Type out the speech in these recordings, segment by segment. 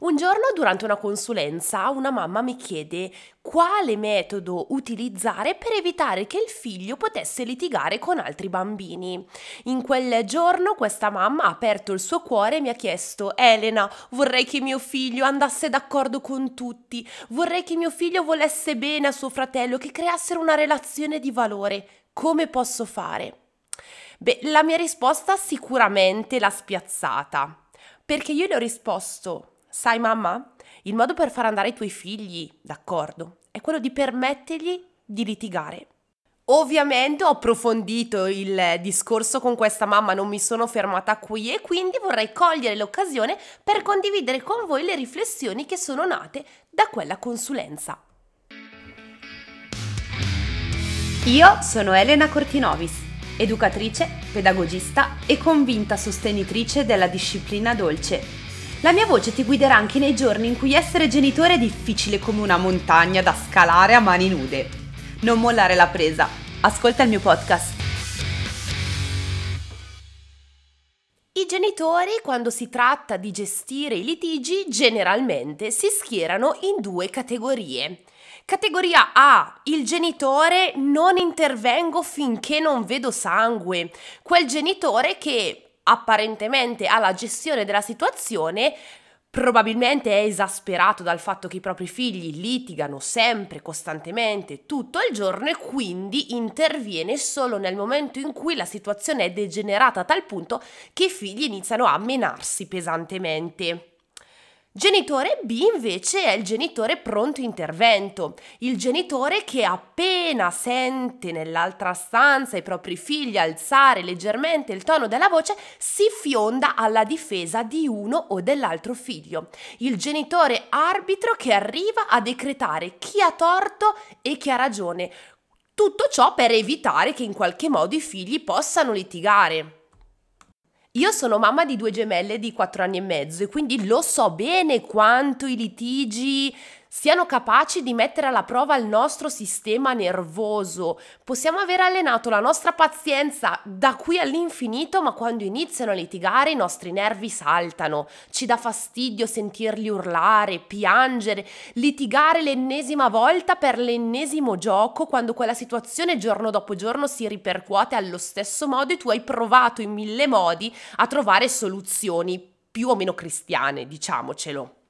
Un giorno durante una consulenza una mamma mi chiede quale metodo utilizzare per evitare che il figlio potesse litigare con altri bambini. In quel giorno questa mamma ha aperto il suo cuore e mi ha chiesto Elena, vorrei che mio figlio andasse d'accordo con tutti, vorrei che mio figlio volesse bene a suo fratello, che creassero una relazione di valore. Come posso fare? Beh, la mia risposta sicuramente l'ha spiazzata, perché io le ho risposto Sai mamma, il modo per far andare i tuoi figli d'accordo è quello di permettergli di litigare. Ovviamente ho approfondito il discorso con questa mamma, non mi sono fermata qui e quindi vorrei cogliere l'occasione per condividere con voi le riflessioni che sono nate da quella consulenza. Io sono Elena Cortinovis, educatrice, pedagogista e convinta sostenitrice della disciplina dolce la mia voce ti guiderà anche nei giorni in cui essere genitore è difficile come una montagna da scalare a mani nude. Non mollare la presa. Ascolta il mio podcast. I genitori, quando si tratta di gestire i litigi, generalmente si schierano in due categorie. Categoria A, il genitore non intervengo finché non vedo sangue, quel genitore che apparentemente alla gestione della situazione probabilmente è esasperato dal fatto che i propri figli litigano sempre, costantemente, tutto il giorno e quindi interviene solo nel momento in cui la situazione è degenerata a tal punto che i figli iniziano a menarsi pesantemente. Genitore B invece è il genitore pronto intervento, il genitore che appena sente nell'altra stanza i propri figli alzare leggermente il tono della voce si fionda alla difesa di uno o dell'altro figlio, il genitore arbitro che arriva a decretare chi ha torto e chi ha ragione. Tutto ciò per evitare che in qualche modo i figli possano litigare. Io sono mamma di due gemelle di 4 anni e mezzo e quindi lo so bene quanto i litigi siano capaci di mettere alla prova il nostro sistema nervoso. Possiamo aver allenato la nostra pazienza da qui all'infinito, ma quando iniziano a litigare i nostri nervi saltano. Ci dà fastidio sentirli urlare, piangere, litigare l'ennesima volta per l'ennesimo gioco, quando quella situazione giorno dopo giorno si ripercuote allo stesso modo e tu hai provato in mille modi a trovare soluzioni più o meno cristiane, diciamocelo.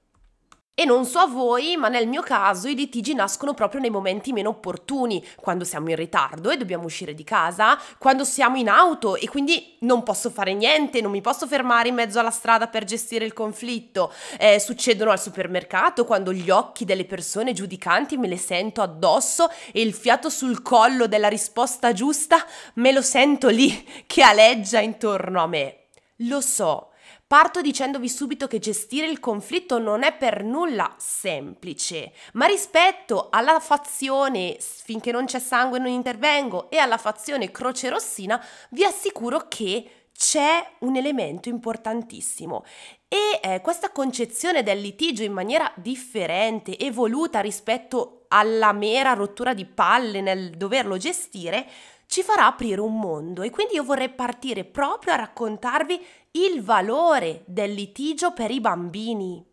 E non so a voi, ma nel mio caso i litigi nascono proprio nei momenti meno opportuni, quando siamo in ritardo e dobbiamo uscire di casa, quando siamo in auto e quindi non posso fare niente, non mi posso fermare in mezzo alla strada per gestire il conflitto. Eh, succedono al supermercato, quando gli occhi delle persone giudicanti me le sento addosso e il fiato sul collo della risposta giusta me lo sento lì che aleggia intorno a me. Lo so, Parto dicendovi subito che gestire il conflitto non è per nulla semplice, ma rispetto alla fazione finché non c'è sangue non intervengo e alla fazione croce rossina vi assicuro che c'è un elemento importantissimo. E eh, questa concezione del litigio in maniera differente, evoluta rispetto alla mera rottura di palle nel doverlo gestire, ci farà aprire un mondo. E quindi io vorrei partire proprio a raccontarvi il valore del litigio per i bambini.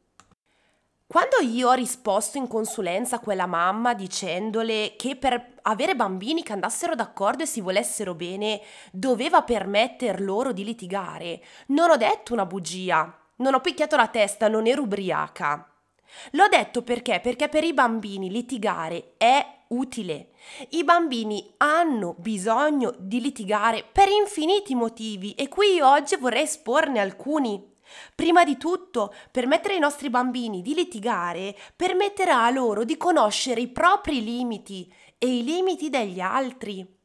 Quando io ho risposto in consulenza a quella mamma dicendole che per avere bambini che andassero d'accordo e si volessero bene doveva permetter loro di litigare, non ho detto una bugia, non ho picchiato la testa, non ero ubriaca. L'ho detto perché? Perché per i bambini litigare è utile. I bambini hanno bisogno di litigare per infiniti motivi e qui oggi vorrei esporne alcuni. Prima di tutto, permettere ai nostri bambini di litigare permetterà loro di conoscere i propri limiti e i limiti degli altri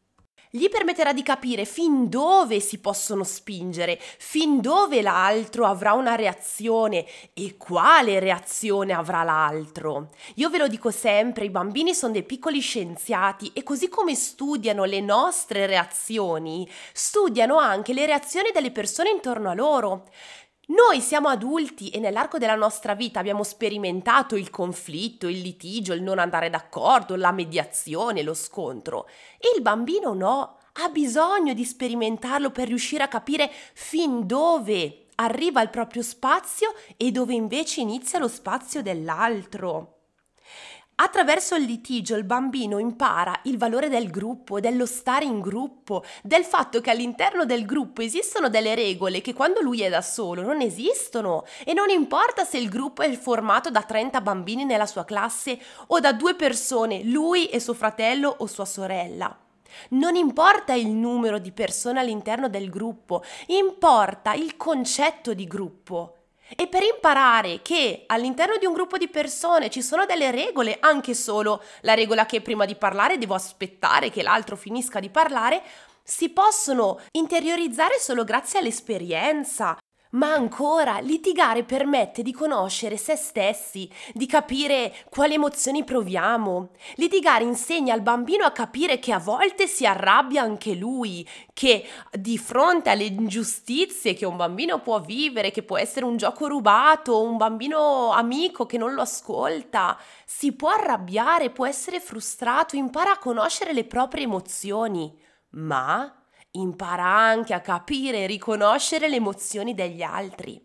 gli permetterà di capire fin dove si possono spingere, fin dove l'altro avrà una reazione e quale reazione avrà l'altro. Io ve lo dico sempre, i bambini sono dei piccoli scienziati e così come studiano le nostre reazioni, studiano anche le reazioni delle persone intorno a loro. Noi siamo adulti e nell'arco della nostra vita abbiamo sperimentato il conflitto, il litigio, il non andare d'accordo, la mediazione, lo scontro. Il bambino no, ha bisogno di sperimentarlo per riuscire a capire fin dove arriva al proprio spazio e dove invece inizia lo spazio dell'altro. Attraverso il litigio il bambino impara il valore del gruppo, dello stare in gruppo, del fatto che all'interno del gruppo esistono delle regole che quando lui è da solo non esistono e non importa se il gruppo è formato da 30 bambini nella sua classe o da due persone, lui e suo fratello o sua sorella. Non importa il numero di persone all'interno del gruppo, importa il concetto di gruppo. E per imparare che all'interno di un gruppo di persone ci sono delle regole, anche solo la regola che prima di parlare devo aspettare che l'altro finisca di parlare, si possono interiorizzare solo grazie all'esperienza, ma ancora, litigare permette di conoscere se stessi, di capire quali emozioni proviamo. Litigare insegna al bambino a capire che a volte si arrabbia anche lui, che di fronte alle ingiustizie che un bambino può vivere, che può essere un gioco rubato, un bambino amico che non lo ascolta, si può arrabbiare, può essere frustrato, impara a conoscere le proprie emozioni, ma impara anche a capire e riconoscere le emozioni degli altri.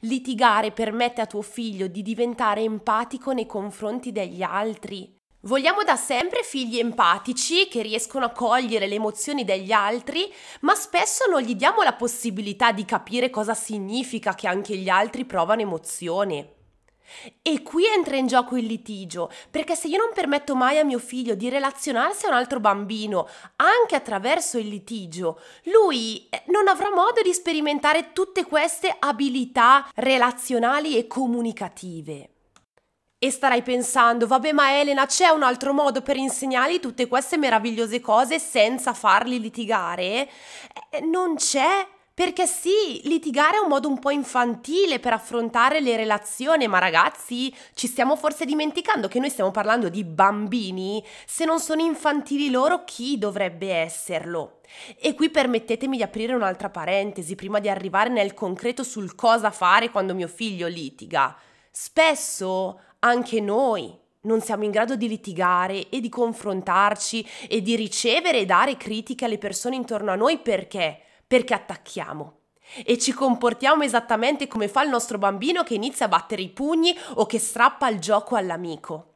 Litigare permette a tuo figlio di diventare empatico nei confronti degli altri. Vogliamo da sempre figli empatici che riescono a cogliere le emozioni degli altri, ma spesso non gli diamo la possibilità di capire cosa significa che anche gli altri provano emozione. E qui entra in gioco il litigio, perché se io non permetto mai a mio figlio di relazionarsi a un altro bambino anche attraverso il litigio, lui eh, non avrà modo di sperimentare tutte queste abilità relazionali e comunicative. E starai pensando, vabbè ma Elena, c'è un altro modo per insegnargli tutte queste meravigliose cose senza farli litigare? Eh, non c'è perché sì, litigare è un modo un po' infantile per affrontare le relazioni, ma ragazzi, ci stiamo forse dimenticando che noi stiamo parlando di bambini. Se non sono infantili loro, chi dovrebbe esserlo? E qui permettetemi di aprire un'altra parentesi prima di arrivare nel concreto sul cosa fare quando mio figlio litiga. Spesso anche noi non siamo in grado di litigare e di confrontarci e di ricevere e dare critiche alle persone intorno a noi perché? Perché attacchiamo. E ci comportiamo esattamente come fa il nostro bambino che inizia a battere i pugni o che strappa il gioco all'amico.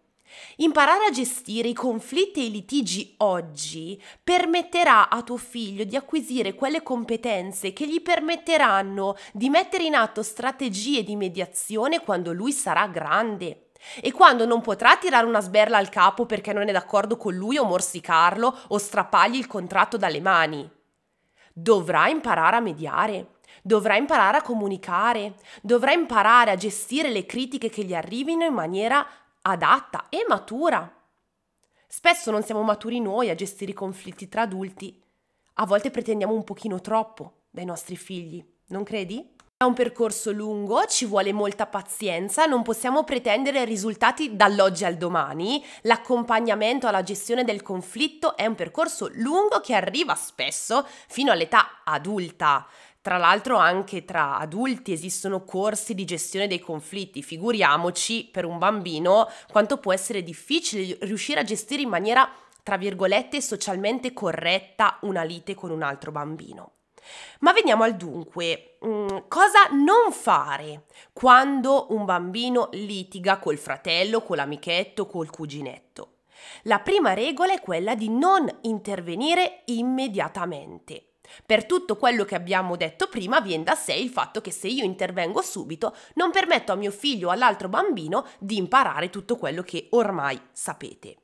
Imparare a gestire i conflitti e i litigi oggi permetterà a tuo figlio di acquisire quelle competenze che gli permetteranno di mettere in atto strategie di mediazione quando lui sarà grande. E quando non potrà tirare una sberla al capo perché non è d'accordo con lui o morsicarlo o strappargli il contratto dalle mani dovrà imparare a mediare, dovrà imparare a comunicare, dovrà imparare a gestire le critiche che gli arrivino in maniera adatta e matura. Spesso non siamo maturi noi a gestire i conflitti tra adulti. A volte pretendiamo un pochino troppo dai nostri figli, non credi? È un percorso lungo, ci vuole molta pazienza, non possiamo pretendere risultati dall'oggi al domani. L'accompagnamento alla gestione del conflitto è un percorso lungo che arriva spesso fino all'età adulta. Tra l'altro anche tra adulti esistono corsi di gestione dei conflitti, figuriamoci per un bambino quanto può essere difficile riuscire a gestire in maniera, tra virgolette, socialmente corretta una lite con un altro bambino. Ma veniamo al dunque. Mm, cosa non fare quando un bambino litiga col fratello, con l'amichetto, col cuginetto? La prima regola è quella di non intervenire immediatamente. Per tutto quello che abbiamo detto prima viene da sé il fatto che se io intervengo subito non permetto a mio figlio o all'altro bambino di imparare tutto quello che ormai sapete.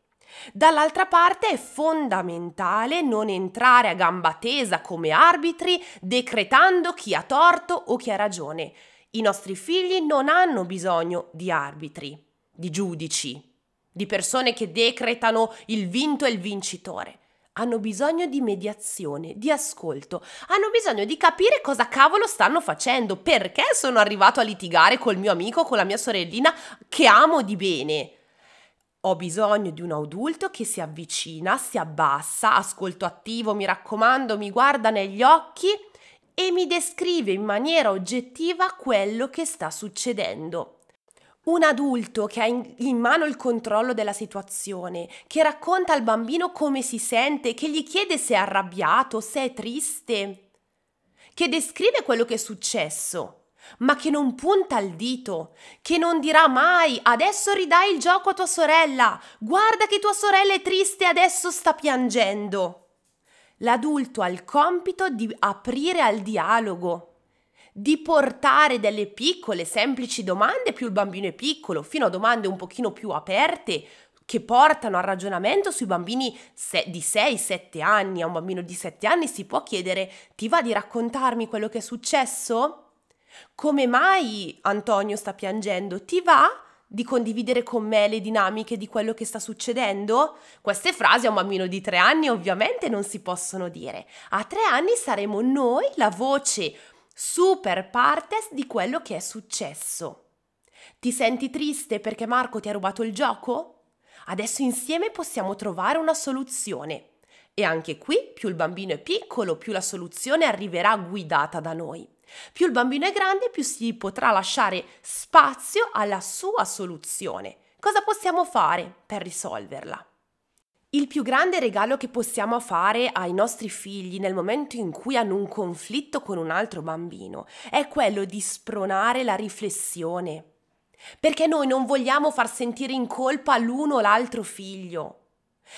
Dall'altra parte è fondamentale non entrare a gamba tesa come arbitri decretando chi ha torto o chi ha ragione. I nostri figli non hanno bisogno di arbitri, di giudici, di persone che decretano il vinto e il vincitore. Hanno bisogno di mediazione, di ascolto, hanno bisogno di capire cosa cavolo stanno facendo, perché sono arrivato a litigare col mio amico, con la mia sorellina che amo di bene ho bisogno di un adulto che si avvicina, si abbassa, ascolto attivo, mi raccomando, mi guarda negli occhi e mi descrive in maniera oggettiva quello che sta succedendo. Un adulto che ha in, mano il controllo della situazione, che racconta al bambino come si sente, che gli chiede se è arrabbiato, se è triste, che descrive quello che è successo, ma che non punta il dito, che non dirà mai adesso ridai il gioco a tua sorella, guarda che tua sorella è triste e adesso sta piangendo. L'adulto ha il compito di aprire al dialogo, di portare delle piccole, semplici domande più il bambino è piccolo, fino a domande un pochino più aperte che portano al ragionamento sui bambini di 6-7 anni. A un bambino di 7 anni si può chiedere ti va di raccontarmi quello che è successo? Come mai Antonio sta piangendo? Ti va di condividere con me le dinamiche di quello che sta succedendo? Queste frasi a un bambino di 3 anni ovviamente non si possono dire. A 3 anni saremo noi la voce super partes di quello che è successo. Ti senti triste perché Marco ti ha rubato il gioco? Adesso insieme possiamo trovare una soluzione. E anche qui, più il bambino è piccolo, più la soluzione arriverà guidata da noi. Più il bambino è grande, più si potrà lasciare spazio alla sua soluzione. Cosa possiamo fare per risolverla? Il più grande regalo che possiamo fare ai nostri figli nel momento in cui hanno un conflitto con un altro bambino è quello di spronare la riflessione perché noi non vogliamo far sentire in colpa l'uno o l'altro figlio.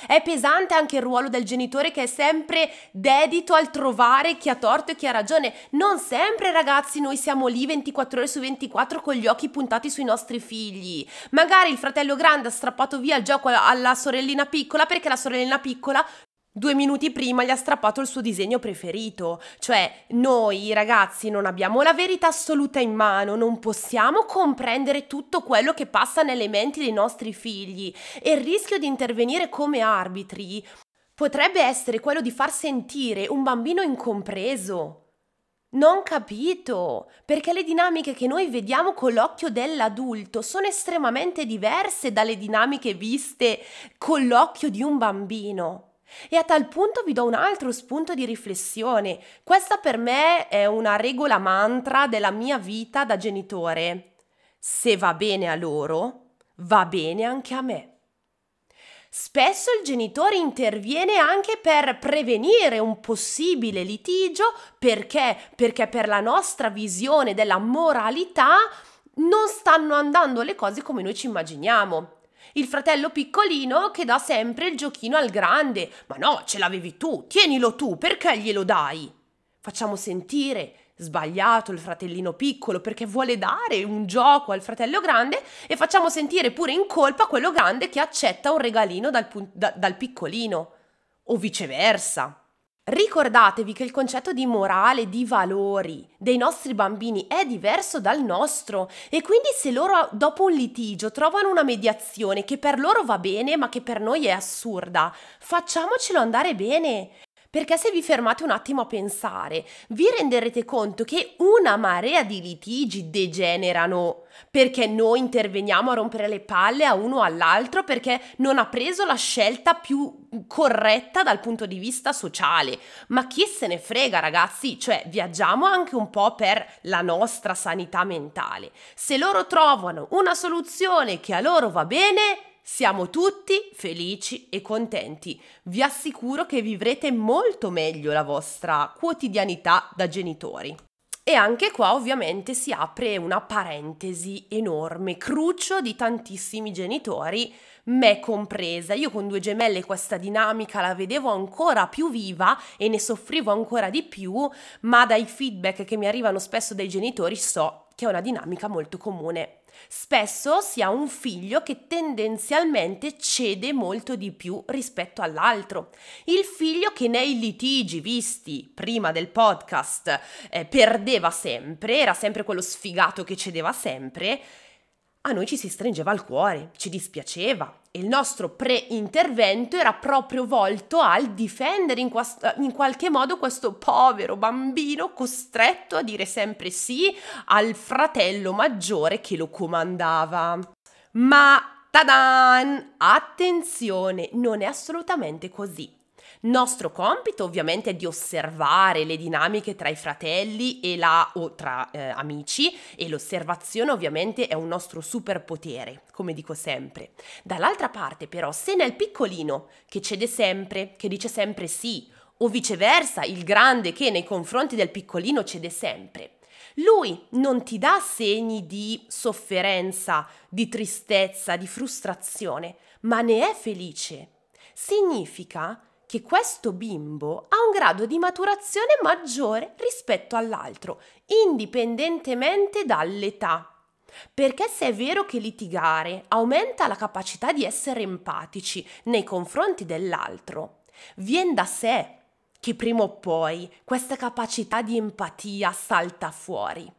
È pesante anche il ruolo del genitore che è sempre dedito al trovare chi ha torto e chi ha ragione. Non sempre, ragazzi, noi siamo lì 24 ore su 24 con gli occhi puntati sui nostri figli. Magari il fratello grande ha strappato via il gioco alla sorellina piccola perché la sorellina piccola Due minuti prima gli ha strappato il suo disegno preferito, cioè noi ragazzi non abbiamo la verità assoluta in mano, non possiamo comprendere tutto quello che passa nelle menti dei nostri figli. E il rischio di intervenire come arbitri potrebbe essere quello di far sentire un bambino incompreso, non capito, perché le dinamiche che noi vediamo con l'occhio dell'adulto sono estremamente diverse dalle dinamiche viste con l'occhio di un bambino. E a tal punto vi do un altro spunto di riflessione. Questa per me è una regola mantra della mia vita da genitore. Se va bene a loro, va bene anche a me. Spesso il genitore interviene anche per prevenire un possibile litigio perché? Perché per la nostra visione della moralità non stanno andando le cose come noi ci immaginiamo. Il fratello piccolino che dà sempre il giochino al grande. Ma no, ce l'avevi tu, tienilo tu, perché glielo dai? Facciamo sentire sbagliato il fratellino piccolo perché vuole dare un gioco al fratello grande e facciamo sentire pure in colpa quello grande che accetta un regalino dal, da, dal piccolino o viceversa. Ricordatevi che il concetto di morale, di valori dei nostri bambini è diverso dal nostro e quindi se loro dopo un litigio trovano una mediazione che per loro va bene ma che per noi è assurda, facciamocelo andare bene. Perché se vi fermate un attimo a pensare, vi renderete conto che una marea di litigi degenerano perché noi interveniamo a rompere le palle a uno o all'altro perché non ha preso la scelta più corretta dal punto di vista sociale. Ma chi se ne frega, ragazzi? Cioè, viaggiamo anche un po' per la nostra sanità mentale. Se loro trovano una soluzione che a loro va bene, siamo tutti felici e contenti. Vi assicuro che vivrete molto meglio la vostra quotidianità da genitori. E anche qua ovviamente si apre una parentesi enorme, crucio di tantissimi genitori, me compresa. Io con due gemelle questa dinamica la vedevo ancora più viva e ne soffrivo ancora di più, ma dai feedback che mi arrivano spesso dai genitori so che è una dinamica molto comune. Spesso si ha un figlio che tendenzialmente cede molto di più rispetto all'altro. Il figlio che nei litigi visti prima del podcast eh, perdeva sempre, era sempre quello sfigato che cedeva sempre, a noi ci si stringeva al cuore, ci dispiaceva e il nostro pre-intervento era proprio volto al difendere in, quast- in, qualche modo questo povero bambino costretto a dire sempre sì al fratello maggiore che lo comandava. Ma, tadan! Attenzione, non è assolutamente così. Nostro compito ovviamente è di osservare le dinamiche tra i fratelli e la, o tra eh, amici e l'osservazione ovviamente è un nostro superpotere, come dico sempre. Dall'altra parte però, se nel piccolino che cede sempre, che dice sempre sì, o viceversa il grande che nei confronti del piccolino cede sempre. Lui non ti dà segni di sofferenza, di tristezza, di frustrazione, ma ne è felice. Significa che questo bimbo ha un grado di maturazione maggiore rispetto all'altro, indipendentemente dall'età. Perché se è vero che litigare aumenta la capacità di essere empatici nei confronti dell'altro, viene da sé che prima o poi questa capacità di empatia salta fuori.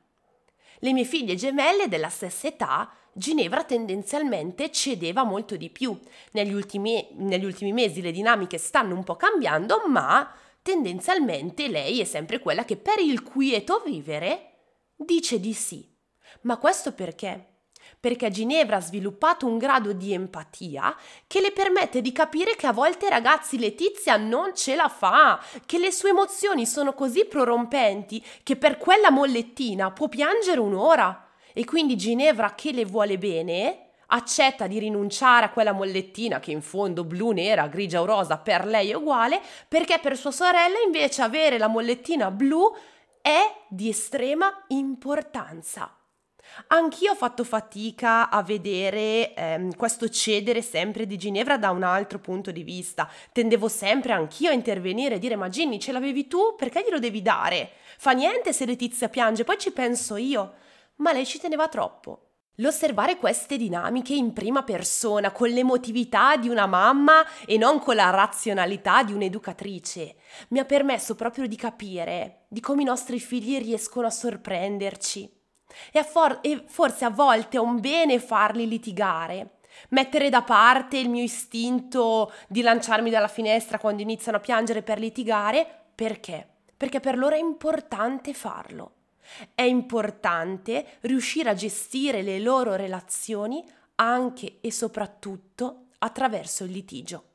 Le mie figlie gemelle della stessa età, Ginevra tendenzialmente cedeva molto di più. Negli ultimi, negli ultimi mesi le dinamiche stanno un po' cambiando, ma tendenzialmente lei è sempre quella che per il quieto vivere dice di sì. Ma questo perché? Perché Ginevra ha sviluppato un grado di empatia che le permette di capire che a volte ragazzi Letizia non ce la fa, che le sue emozioni sono così prorompenti che per quella mollettina può piangere un'ora. E quindi Ginevra che le vuole bene accetta di rinunciare a quella mollettina che in fondo blu, nera, grigia o rosa per lei è uguale, perché per sua sorella invece avere la mollettina blu è di estrema importanza. Anch'io ho fatto fatica a vedere ehm, questo cedere sempre di Ginevra da un altro punto di vista. Tendevo sempre anch'io a intervenire e dire: Ma Ginny, ce l'avevi tu? Perché glielo devi dare? Fa niente se Letizia piange, poi ci penso io. Ma lei ci teneva troppo. L'osservare queste dinamiche in prima persona, con l'emotività di una mamma e non con la razionalità di un'educatrice, mi ha permesso proprio di capire di come i nostri figli riescono a sorprenderci e, for- e forse a volte è un bene farli litigare, mettere da parte il mio istinto di lanciarmi dalla finestra quando iniziano a piangere per litigare, perché? Perché per loro è importante farlo. È importante riuscire a gestire le loro relazioni anche e soprattutto attraverso il litigio.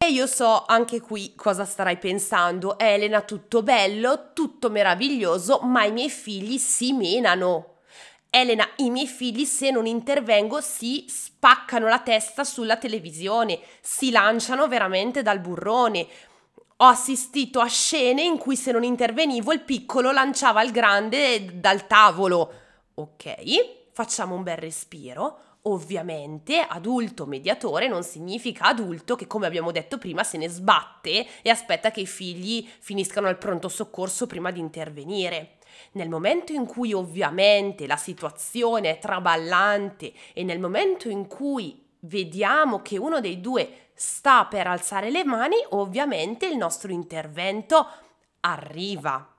E io so anche qui cosa starai pensando. Elena, tutto bello, tutto meraviglioso, ma i miei figli si menano. Elena, i miei figli se non intervengo si spaccano la testa sulla televisione, si lanciano veramente dal burrone. Ho assistito a scene in cui se non intervenivo il piccolo lanciava il grande dal tavolo. Ok, facciamo un bel respiro. Ovviamente adulto mediatore non significa adulto che, come abbiamo detto prima, se ne sbatte e aspetta che i figli finiscano al pronto soccorso prima di intervenire. Nel momento in cui ovviamente la situazione è traballante e nel momento in cui vediamo che uno dei due sta per alzare le mani, ovviamente il nostro intervento arriva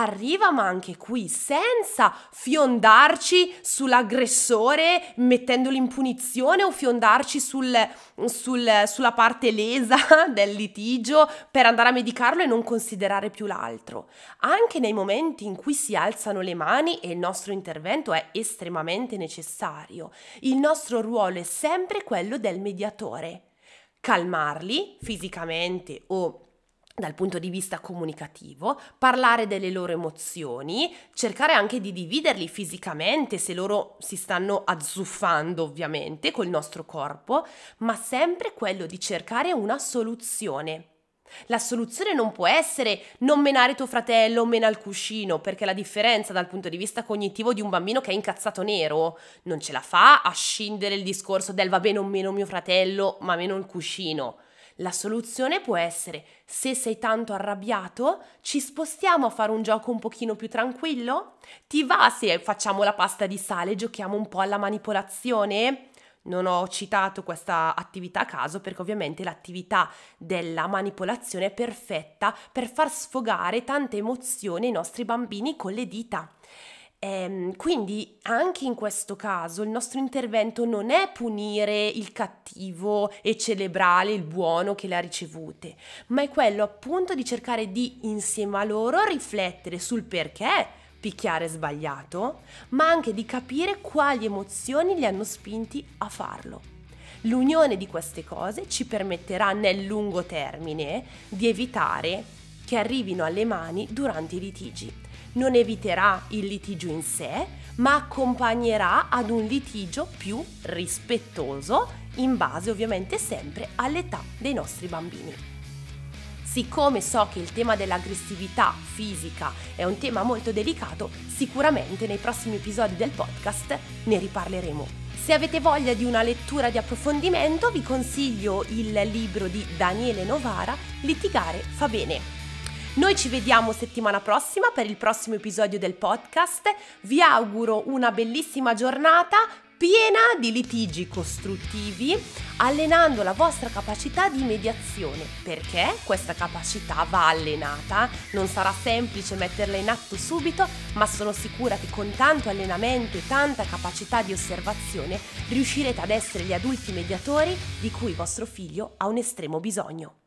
arriva ma anche qui senza fiondarci sull'aggressore mettendolo in punizione o fiondarci sul, sul, sulla parte lesa del litigio per andare a medicarlo e non considerare più l'altro. Anche nei momenti in cui si alzano le mani e il nostro intervento è estremamente necessario, il nostro ruolo è sempre quello del mediatore. Calmarli fisicamente o dal punto di vista comunicativo, parlare delle loro emozioni, cercare anche di dividerli fisicamente se loro si stanno azzuffando ovviamente col nostro corpo, ma sempre quello di cercare una soluzione. La soluzione non può essere non menare tuo fratello o mena il cuscino, perché la differenza dal punto di vista cognitivo di un bambino che è incazzato nero non ce la fa a scindere il discorso del va bene non meno mio fratello, ma meno il cuscino. La soluzione può essere, se sei tanto arrabbiato, ci spostiamo a fare un gioco un pochino più tranquillo? Ti va se facciamo la pasta di sale e giochiamo un po' alla manipolazione? Non ho citato questa attività a caso perché ovviamente l'attività della manipolazione è perfetta per far sfogare tante emozioni ai nostri bambini con le dita. Ehm, quindi anche in questo caso il nostro intervento non è punire il cattivo e celebrare il buono che le ha ricevute, ma è quello appunto di cercare di insieme a loro riflettere sul perché picchiare sbagliato, ma anche di capire quali emozioni li hanno spinti a farlo. L'unione di queste cose ci permetterà nel lungo termine di evitare che arrivino alle mani durante i litigi non eviterà il litigio in sé, ma accompagnerà ad un litigio più rispettoso, in base ovviamente sempre all'età dei nostri bambini. Siccome so che il tema dell'aggressività fisica è un tema molto delicato, sicuramente nei prossimi episodi del podcast ne riparleremo. Se avete voglia di una lettura di approfondimento, vi consiglio il libro di Daniele Novara, Litigare fa bene. Noi ci vediamo settimana prossima per il prossimo episodio del podcast. Vi auguro una bellissima giornata piena di litigi costruttivi, allenando la vostra capacità di mediazione, perché questa capacità va allenata, non sarà semplice metterla in atto subito, ma sono sicura che con tanto allenamento e tanta capacità di osservazione riuscirete ad essere gli adulti mediatori di cui vostro figlio ha un estremo bisogno.